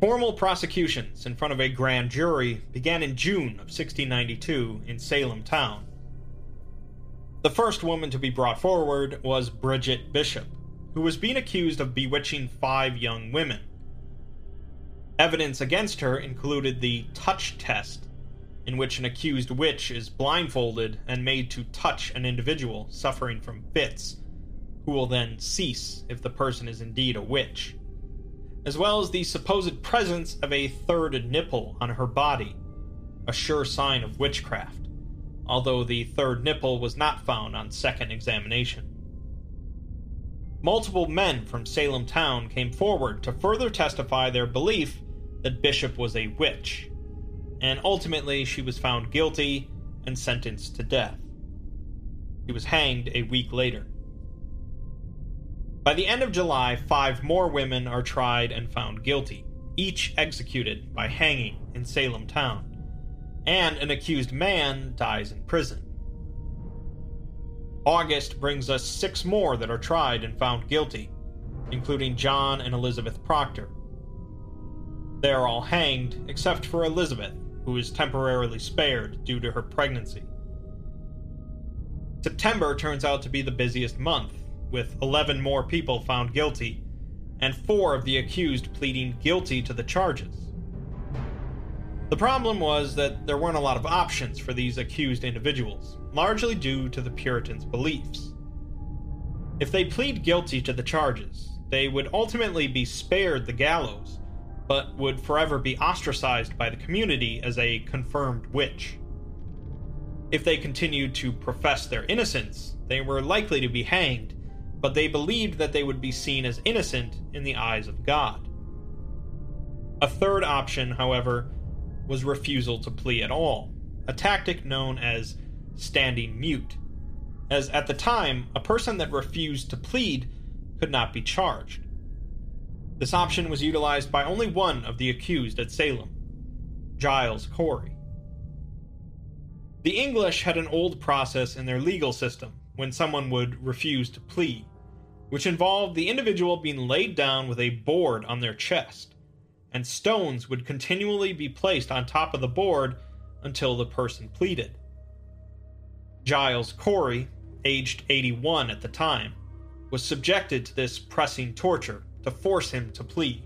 Formal prosecutions in front of a grand jury began in June of 1692 in Salem town. The first woman to be brought forward was Bridget Bishop, who was being accused of bewitching five young women. Evidence against her included the touch test, in which an accused witch is blindfolded and made to touch an individual suffering from fits, who will then cease if the person is indeed a witch, as well as the supposed presence of a third nipple on her body, a sure sign of witchcraft, although the third nipple was not found on second examination. Multiple men from Salem town came forward to further testify their belief that Bishop was a witch, and ultimately she was found guilty and sentenced to death. He was hanged a week later. By the end of July, five more women are tried and found guilty, each executed by hanging in Salem town, and an accused man dies in prison. August brings us six more that are tried and found guilty, including John and Elizabeth Proctor. They are all hanged except for Elizabeth, who is temporarily spared due to her pregnancy. September turns out to be the busiest month, with 11 more people found guilty, and four of the accused pleading guilty to the charges. The problem was that there weren't a lot of options for these accused individuals, largely due to the Puritans' beliefs. If they plead guilty to the charges, they would ultimately be spared the gallows but would forever be ostracized by the community as a confirmed witch. If they continued to profess their innocence, they were likely to be hanged, but they believed that they would be seen as innocent in the eyes of God. A third option, however, was refusal to plea at all, a tactic known as standing mute, as at the time, a person that refused to plead could not be charged. This option was utilized by only one of the accused at Salem, Giles Corey. The English had an old process in their legal system when someone would refuse to plead, which involved the individual being laid down with a board on their chest, and stones would continually be placed on top of the board until the person pleaded. Giles Corey, aged 81 at the time, was subjected to this pressing torture to force him to plead.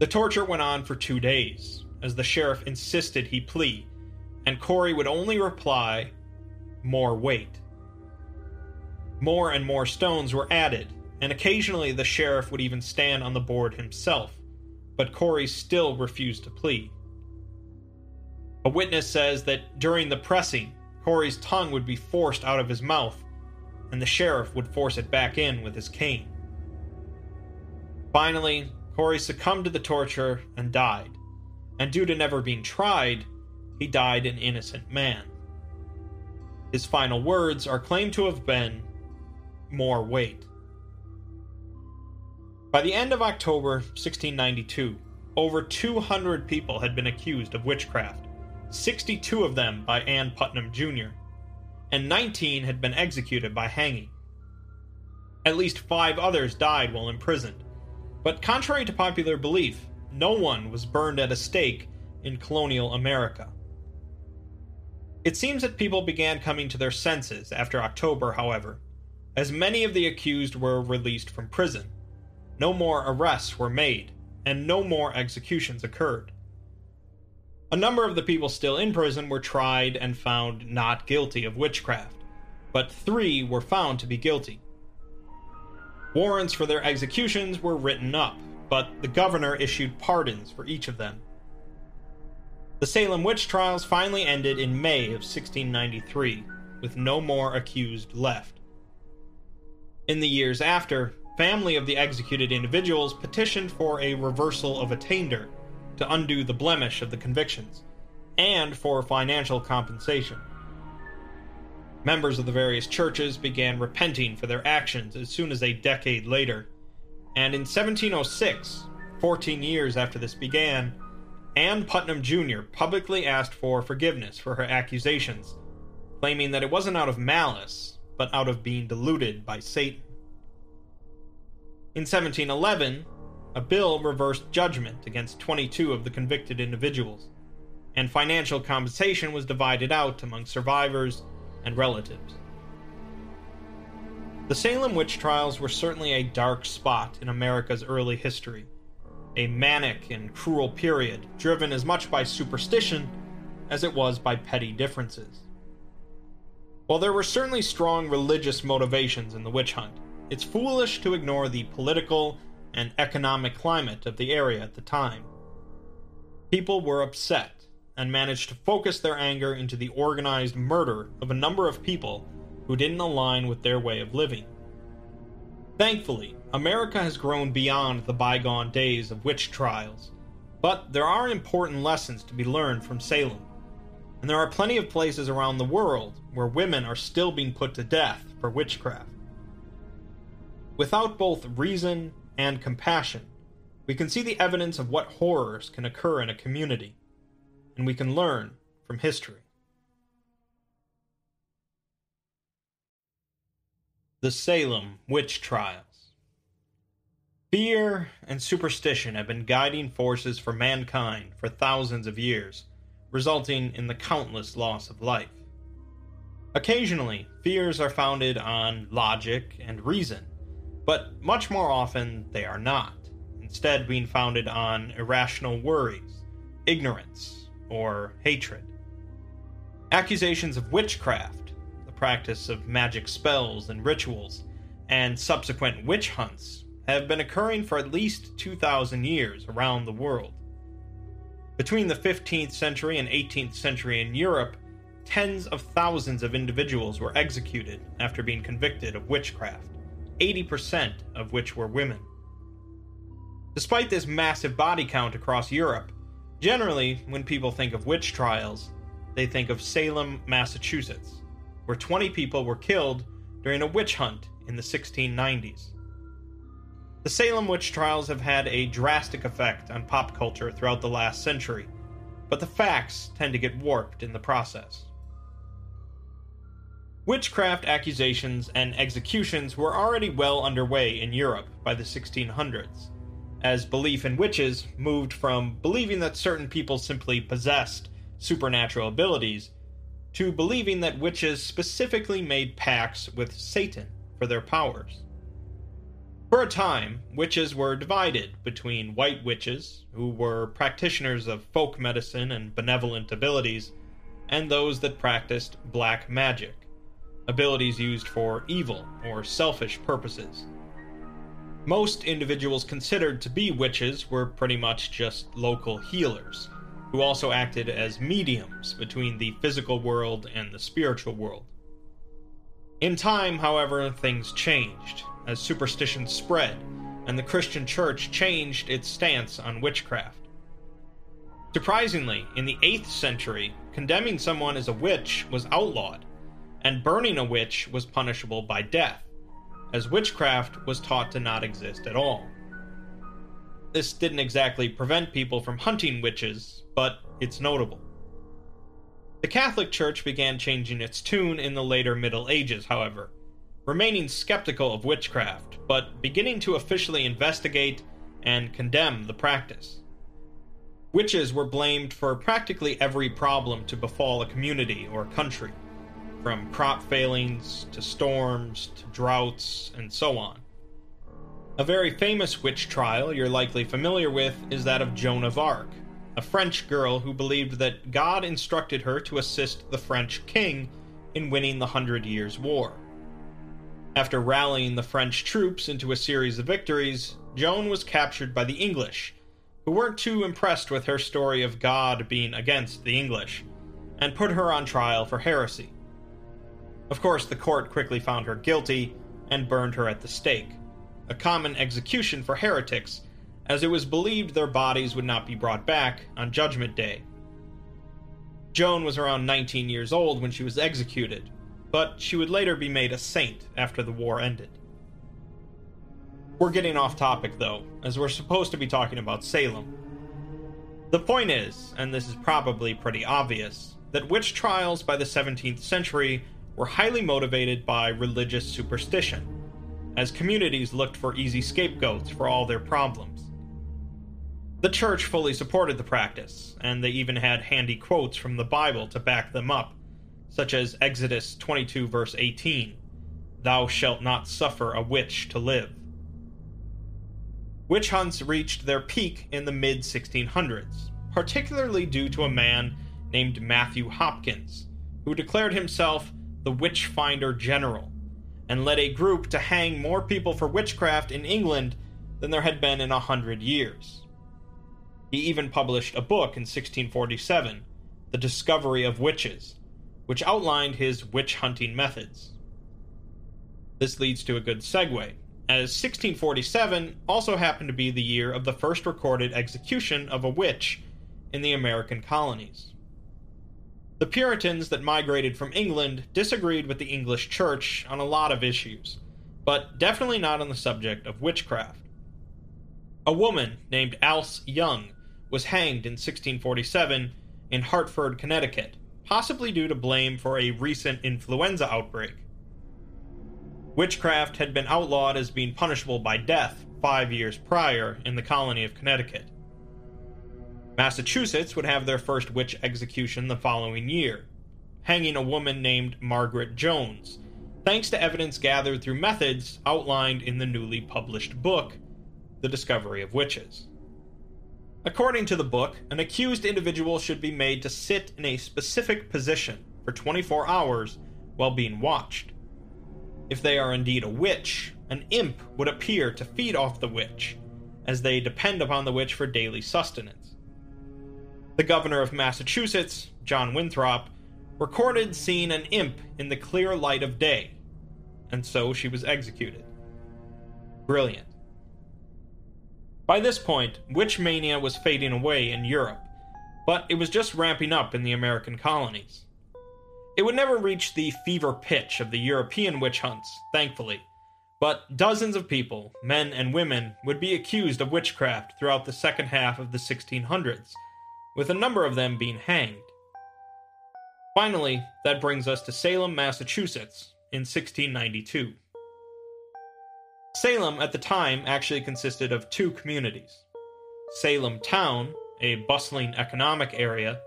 The torture went on for two days, as the sheriff insisted he plead, and Corey would only reply, More weight. More and more stones were added, and occasionally the sheriff would even stand on the board himself, but Corey still refused to plead. A witness says that during the pressing, Corey's tongue would be forced out of his mouth, and the sheriff would force it back in with his cane. Finally, Corey succumbed to the torture and died, and due to never being tried, he died an innocent man. His final words are claimed to have been, More weight. By the end of October 1692, over 200 people had been accused of witchcraft, 62 of them by Ann Putnam Jr., and 19 had been executed by hanging. At least five others died while imprisoned, but contrary to popular belief, no one was burned at a stake in colonial America. It seems that people began coming to their senses after October, however, as many of the accused were released from prison. No more arrests were made, and no more executions occurred. A number of the people still in prison were tried and found not guilty of witchcraft, but three were found to be guilty. Warrants for their executions were written up, but the governor issued pardons for each of them. The Salem witch trials finally ended in May of 1693, with no more accused left. In the years after, family of the executed individuals petitioned for a reversal of attainder to undo the blemish of the convictions, and for financial compensation. Members of the various churches began repenting for their actions as soon as a decade later, and in 1706, 14 years after this began, Ann Putnam Jr. publicly asked for forgiveness for her accusations, claiming that it wasn't out of malice, but out of being deluded by Satan. In 1711, a bill reversed judgment against 22 of the convicted individuals, and financial compensation was divided out among survivors and relatives. The Salem witch trials were certainly a dark spot in America's early history, a manic and cruel period driven as much by superstition as it was by petty differences. While there were certainly strong religious motivations in the witch hunt, it's foolish to ignore the political and economic climate of the area at the time. People were upset and managed to focus their anger into the organized murder of a number of people who didn't align with their way of living. Thankfully, America has grown beyond the bygone days of witch trials, but there are important lessons to be learned from Salem. And there are plenty of places around the world where women are still being put to death for witchcraft. Without both reason and compassion, we can see the evidence of what horrors can occur in a community, and we can learn from history. The Salem Witch Trials Fear and superstition have been guiding forces for mankind for thousands of years resulting in the countless loss of life. Occasionally, fears are founded on logic and reason, but much more often they are not, instead, being founded on irrational worries, ignorance, or hatred. Accusations of witchcraft, the practice of magic spells and rituals, and subsequent witch hunts have been occurring for at least 2,000 years around the world. Between the 15th century and 18th century in Europe, tens of thousands of individuals were executed after being convicted of witchcraft, 80% of which were women. Despite this massive body count across Europe, generally, when people think of witch trials, they think of Salem, Massachusetts, where 20 people were killed during a witch hunt in the 1690s. The Salem witch trials have had a drastic effect on pop culture throughout the last century, but the facts tend to get warped in the process. Witchcraft accusations and executions were already well underway in Europe by the 1600s, as belief in witches moved from believing that certain people simply possessed supernatural abilities to believing that witches specifically made pacts with Satan for their powers. For a time, witches were divided between white witches, who were practitioners of folk medicine and benevolent abilities, and those that practiced black magic, abilities used for evil or selfish purposes. Most individuals considered to be witches were pretty much just local healers, who also acted as mediums between the physical world and the spiritual world. In time, however, things changed, as superstition spread and the Christian church changed its stance on witchcraft. Surprisingly, in the 8th century, condemning someone as a witch was outlawed, and burning a witch was punishable by death, as witchcraft was taught to not exist at all. This didn't exactly prevent people from hunting witches, but it's notable. The Catholic Church began changing its tune in the later Middle Ages, however, remaining skeptical of witchcraft, but beginning to officially investigate and condemn the practice. Witches were blamed for practically every problem to befall a community or country, from crop failings to storms to droughts and so on. A very famous witch trial you're likely familiar with is that of Joan of Arc, a French girl who believed that God instructed her to assist the French king in winning the Hundred Years' War. After rallying the French troops into a series of victories, Joan was captured by the English, who weren't too impressed with her story of God being against the English, and put her on trial for heresy. Of course, the court quickly found her guilty and burned her at the stake, a common execution for heretics, as it was believed their bodies would not be brought back on Judgment Day. Joan was around 19 years old when she was executed, but she would later be made a saint after the war ended. We're getting off topic though, as we're supposed to be talking about Salem. The point is, and this is probably pretty obvious, that witch trials by the 17th century were highly motivated by religious superstition, as communities looked for easy scapegoats for all their problems, The church fully supported the practice, and they even had handy quotes from the Bible to back them up, such as Exodus 22, verse 18 Thou shalt not suffer a witch to live. Witch hunts reached their peak in the mid 1600s, particularly due to a man named Matthew Hopkins, who declared himself the Witch Finder General and led a group to hang more people for witchcraft in England than there had been in a hundred years. He even published a book in 1647, The Discovery of Witches, which outlined his witch hunting methods. This leads to a good segue, as 1647 also happened to be the year of the first recorded execution of a witch in the American colonies. The Puritans that migrated from England disagreed with the English Church on a lot of issues, but definitely not on the subject of witchcraft. A woman named Alce Young was hanged in 1647 in Hartford, Connecticut, possibly due to blame for a recent influenza outbreak. Witchcraft had been outlawed as being punishable by death five years prior in the colony of Connecticut. Massachusetts would have their first witch execution the following year, hanging a woman named Margaret Jones, thanks to evidence gathered through methods outlined in the newly published book, The Discovery of Witches. According to the book, an accused individual should be made to sit in a specific position for 24 hours while being watched. If they are indeed a witch, an imp would appear to feed off the witch, as they depend upon the witch for daily sustenance. The governor of Massachusetts, John Winthrop, recorded seeing an imp in the clear light of day, and so she was executed. Brilliant. By this point, witch mania was fading away in Europe, but it was just ramping up in the American colonies. It would never reach the fever pitch of the European witch hunts, thankfully, but dozens of people, men and women, would be accused of witchcraft throughout the second half of the 1600s, with a number of them being hanged. Finally, that brings us to Salem, Massachusetts, in 1692. Salem at the time actually consisted of two communities Salem Town, a bustling economic area,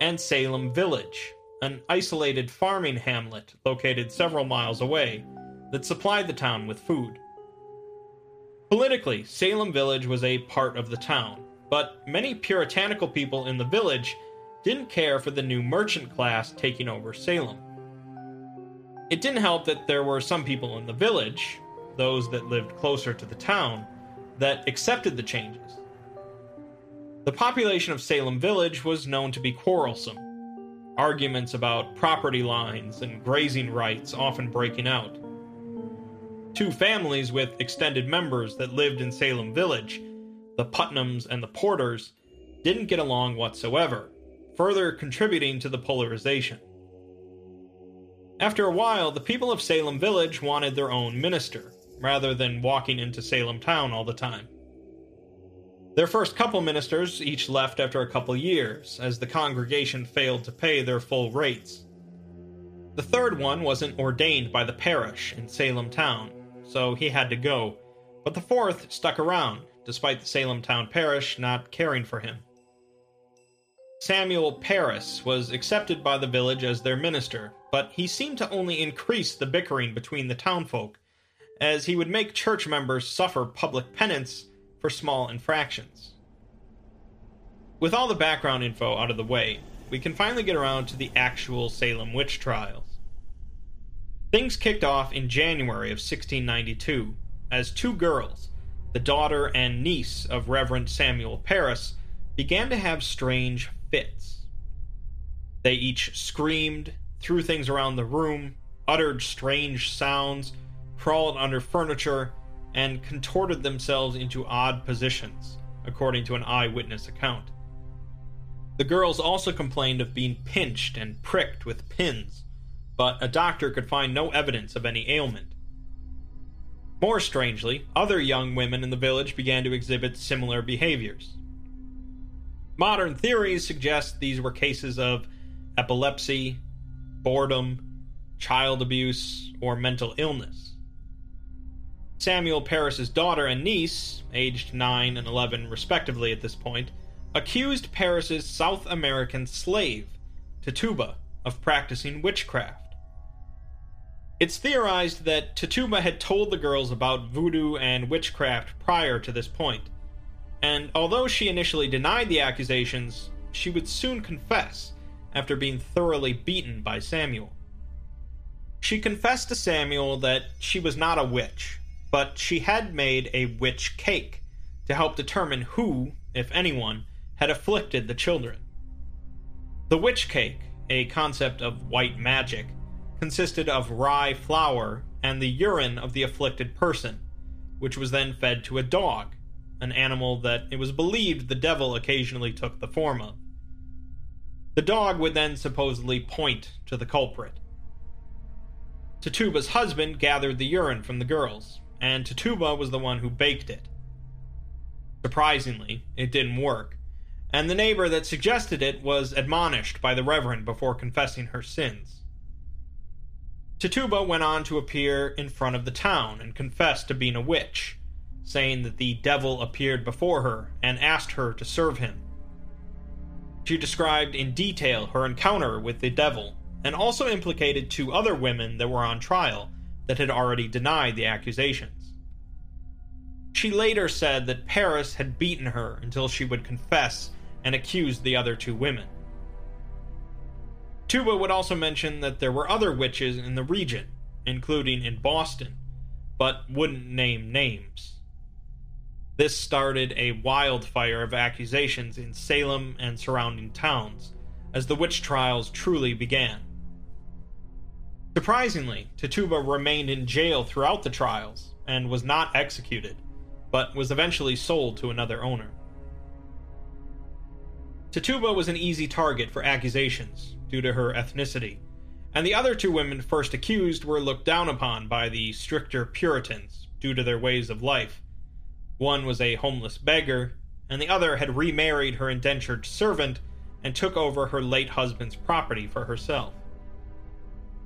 and Salem Village, an isolated farming hamlet located several miles away that supplied the town with food. Politically, Salem Village was a part of the town, but many puritanical people in the village didn't care for the new merchant class taking over Salem. It didn't help that there were some people in the village, those that lived closer to the town, that accepted the changes. The population of Salem Village was known to be quarrelsome, arguments about property lines and grazing rights often breaking out. Two families with extended members that lived in Salem Village, the Putnams and the Porters, didn't get along whatsoever, further contributing to the polarization. After a while, the people of Salem Village wanted their own minister, rather than walking into Salem town all the time. Their first couple ministers each left after a couple years, as the congregation failed to pay their full rates. The third one wasn't ordained by the parish in Salem town, so he had to go, but the fourth stuck around, despite the Salem town parish not caring for him. Samuel Parris was accepted by the village as their minister, but he seemed to only increase the bickering between the townfolk as he would make church members suffer public penance for small infractions. With all the background info out of the way, we can finally get around to the actual Salem witch trials. Things kicked off in January of 1692 as two girls, the daughter and niece of Reverend Samuel Parris, began to have strange fits. They each screamed, threw things around the room, uttered strange sounds, crawled under furniture, and contorted themselves into odd positions, according to an eyewitness account. The girls also complained of being pinched and pricked with pins, but a doctor could find no evidence of any ailment. More strangely, other young women in the village began to exhibit similar behaviors. Modern theories suggest these were cases of epilepsy, boredom, child abuse, or mental illness. Samuel Parris's daughter and niece, aged 9 and 11 respectively at this point, accused Parris's South American slave, Tituba, of practicing witchcraft. It's theorized that Tituba had told the girls about voodoo and witchcraft prior to this point, and although she initially denied the accusations, she would soon confess after being thoroughly beaten by Samuel. She confessed to Samuel that she was not a witch, but she had made a witch cake to help determine who, if anyone, had afflicted the children. The witch cake, a concept of white magic, consisted of rye flour and the urine of the afflicted person, which was then fed to a dog, an animal that it was believed the devil occasionally took the form of. The dog would then supposedly point to the culprit. Tituba's husband gathered the urine from the girls, and Tituba was the one who baked it. Surprisingly, it didn't work, and the neighbor that suggested it was admonished by the Reverend before confessing her sins. Tituba went on to appear in front of the town and confessed to being a witch, saying that the devil appeared before her and asked her to serve him. She described in detail her encounter with the devil and also implicated two other women that were on trial that had already denied the accusations. She later said that Parris had beaten her until she would confess and accuse the other two women. Tituba would also mention that there were other witches in the region, including in Boston, but wouldn't name names. This started a wildfire of accusations in Salem and surrounding towns as the witch trials truly began. Surprisingly, Tituba remained in jail throughout the trials and was not executed, but was eventually sold to another owner. Tituba was an easy target for accusations due to her ethnicity, and the other two women first accused were looked down upon by the stricter Puritans due to their ways of life. One was a homeless beggar, and the other had remarried her indentured servant and took over her late husband's property for herself.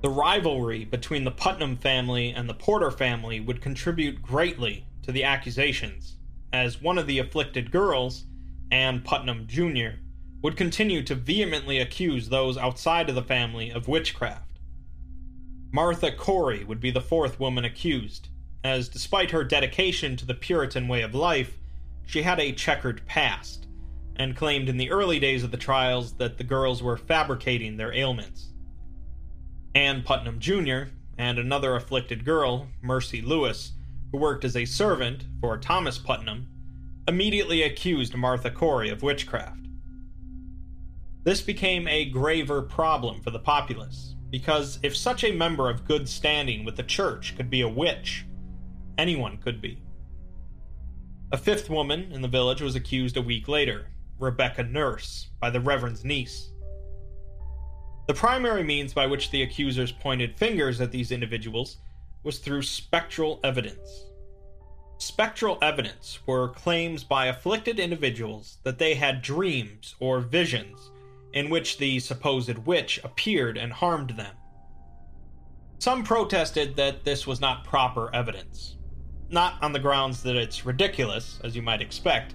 The rivalry between the Putnam family and the Porter family would contribute greatly to the accusations, as one of the afflicted girls, Ann Putnam Jr., would continue to vehemently accuse those outside of the family of witchcraft. Martha Corey would be the fourth woman accused, as despite her dedication to the Puritan way of life, she had a checkered past, and claimed in the early days of the trials that the girls were fabricating their ailments. Ann Putnam Jr., and another afflicted girl, Mercy Lewis, who worked as a servant for Thomas Putnam, immediately accused Martha Corey of witchcraft. This became a graver problem for the populace, because if such a member of good standing with the church could be a witch, anyone could be. A fifth woman in the village was accused a week later, Rebecca Nurse, by the Reverend's niece. The primary means by which the accusers pointed fingers at these individuals was through spectral evidence. Spectral evidence were claims by afflicted individuals that they had dreams or visions in which the supposed witch appeared and harmed them. Some protested that this was not proper evidence, not on the grounds that it's ridiculous, as you might expect,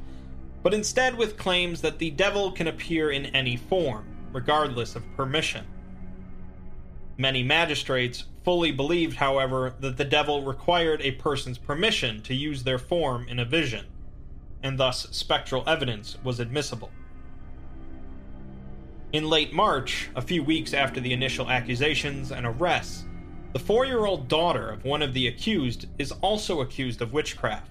but instead with claims that the devil can appear in any form regardless of permission. Many magistrates fully believed, however, that the devil required a person's permission to use their form in a vision, and thus spectral evidence was admissible. In late March, a few weeks after the initial accusations and arrests, the four year old daughter of one of the accused is also accused of witchcraft.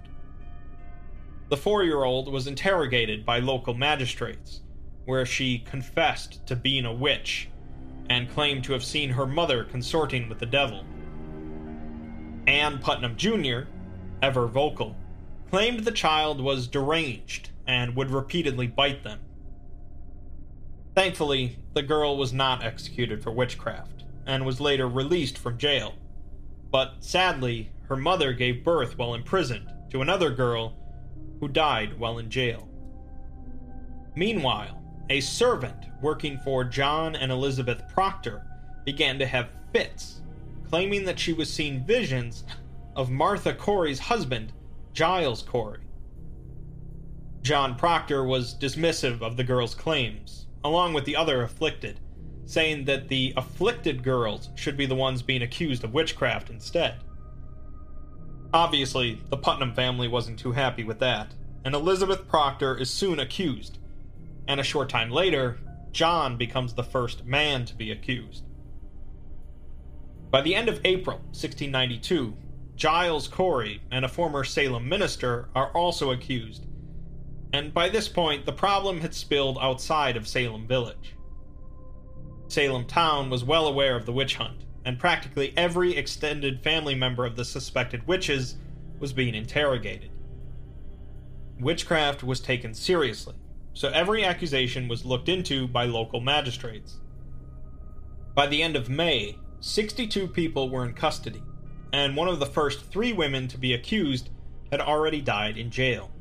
The four year old was interrogated by local magistrates, where she confessed to being a witch and claimed to have seen her mother consorting with the devil. Ann Putnam Jr., ever vocal, claimed the child was deranged and would repeatedly bite them. Thankfully, the girl was not executed for witchcraft and was later released from jail. But sadly, her mother gave birth while imprisoned to another girl who died while in jail. Meanwhile, a servant working for John and Elizabeth Proctor began to have fits, claiming that she was seeing visions of Martha Corey's husband, Giles Corey. John Proctor was dismissive of the girls' claims, along with the other afflicted, saying that the afflicted girls should be the ones being accused of witchcraft instead. Obviously, the Putnam family wasn't too happy with that, and Elizabeth Proctor is soon accused. And a short time later, John becomes the first man to be accused. By the end of April 1692, Giles Corey and a former Salem minister are also accused, and by this point the problem had spilled outside of Salem village. Salem town was well aware of the witch hunt, and practically every extended family member of the suspected witches was being interrogated. Witchcraft was taken seriously, so every accusation was looked into by local magistrates. By the end of May, 62 people were in custody, and one of the first three women to be accused had already died in jail.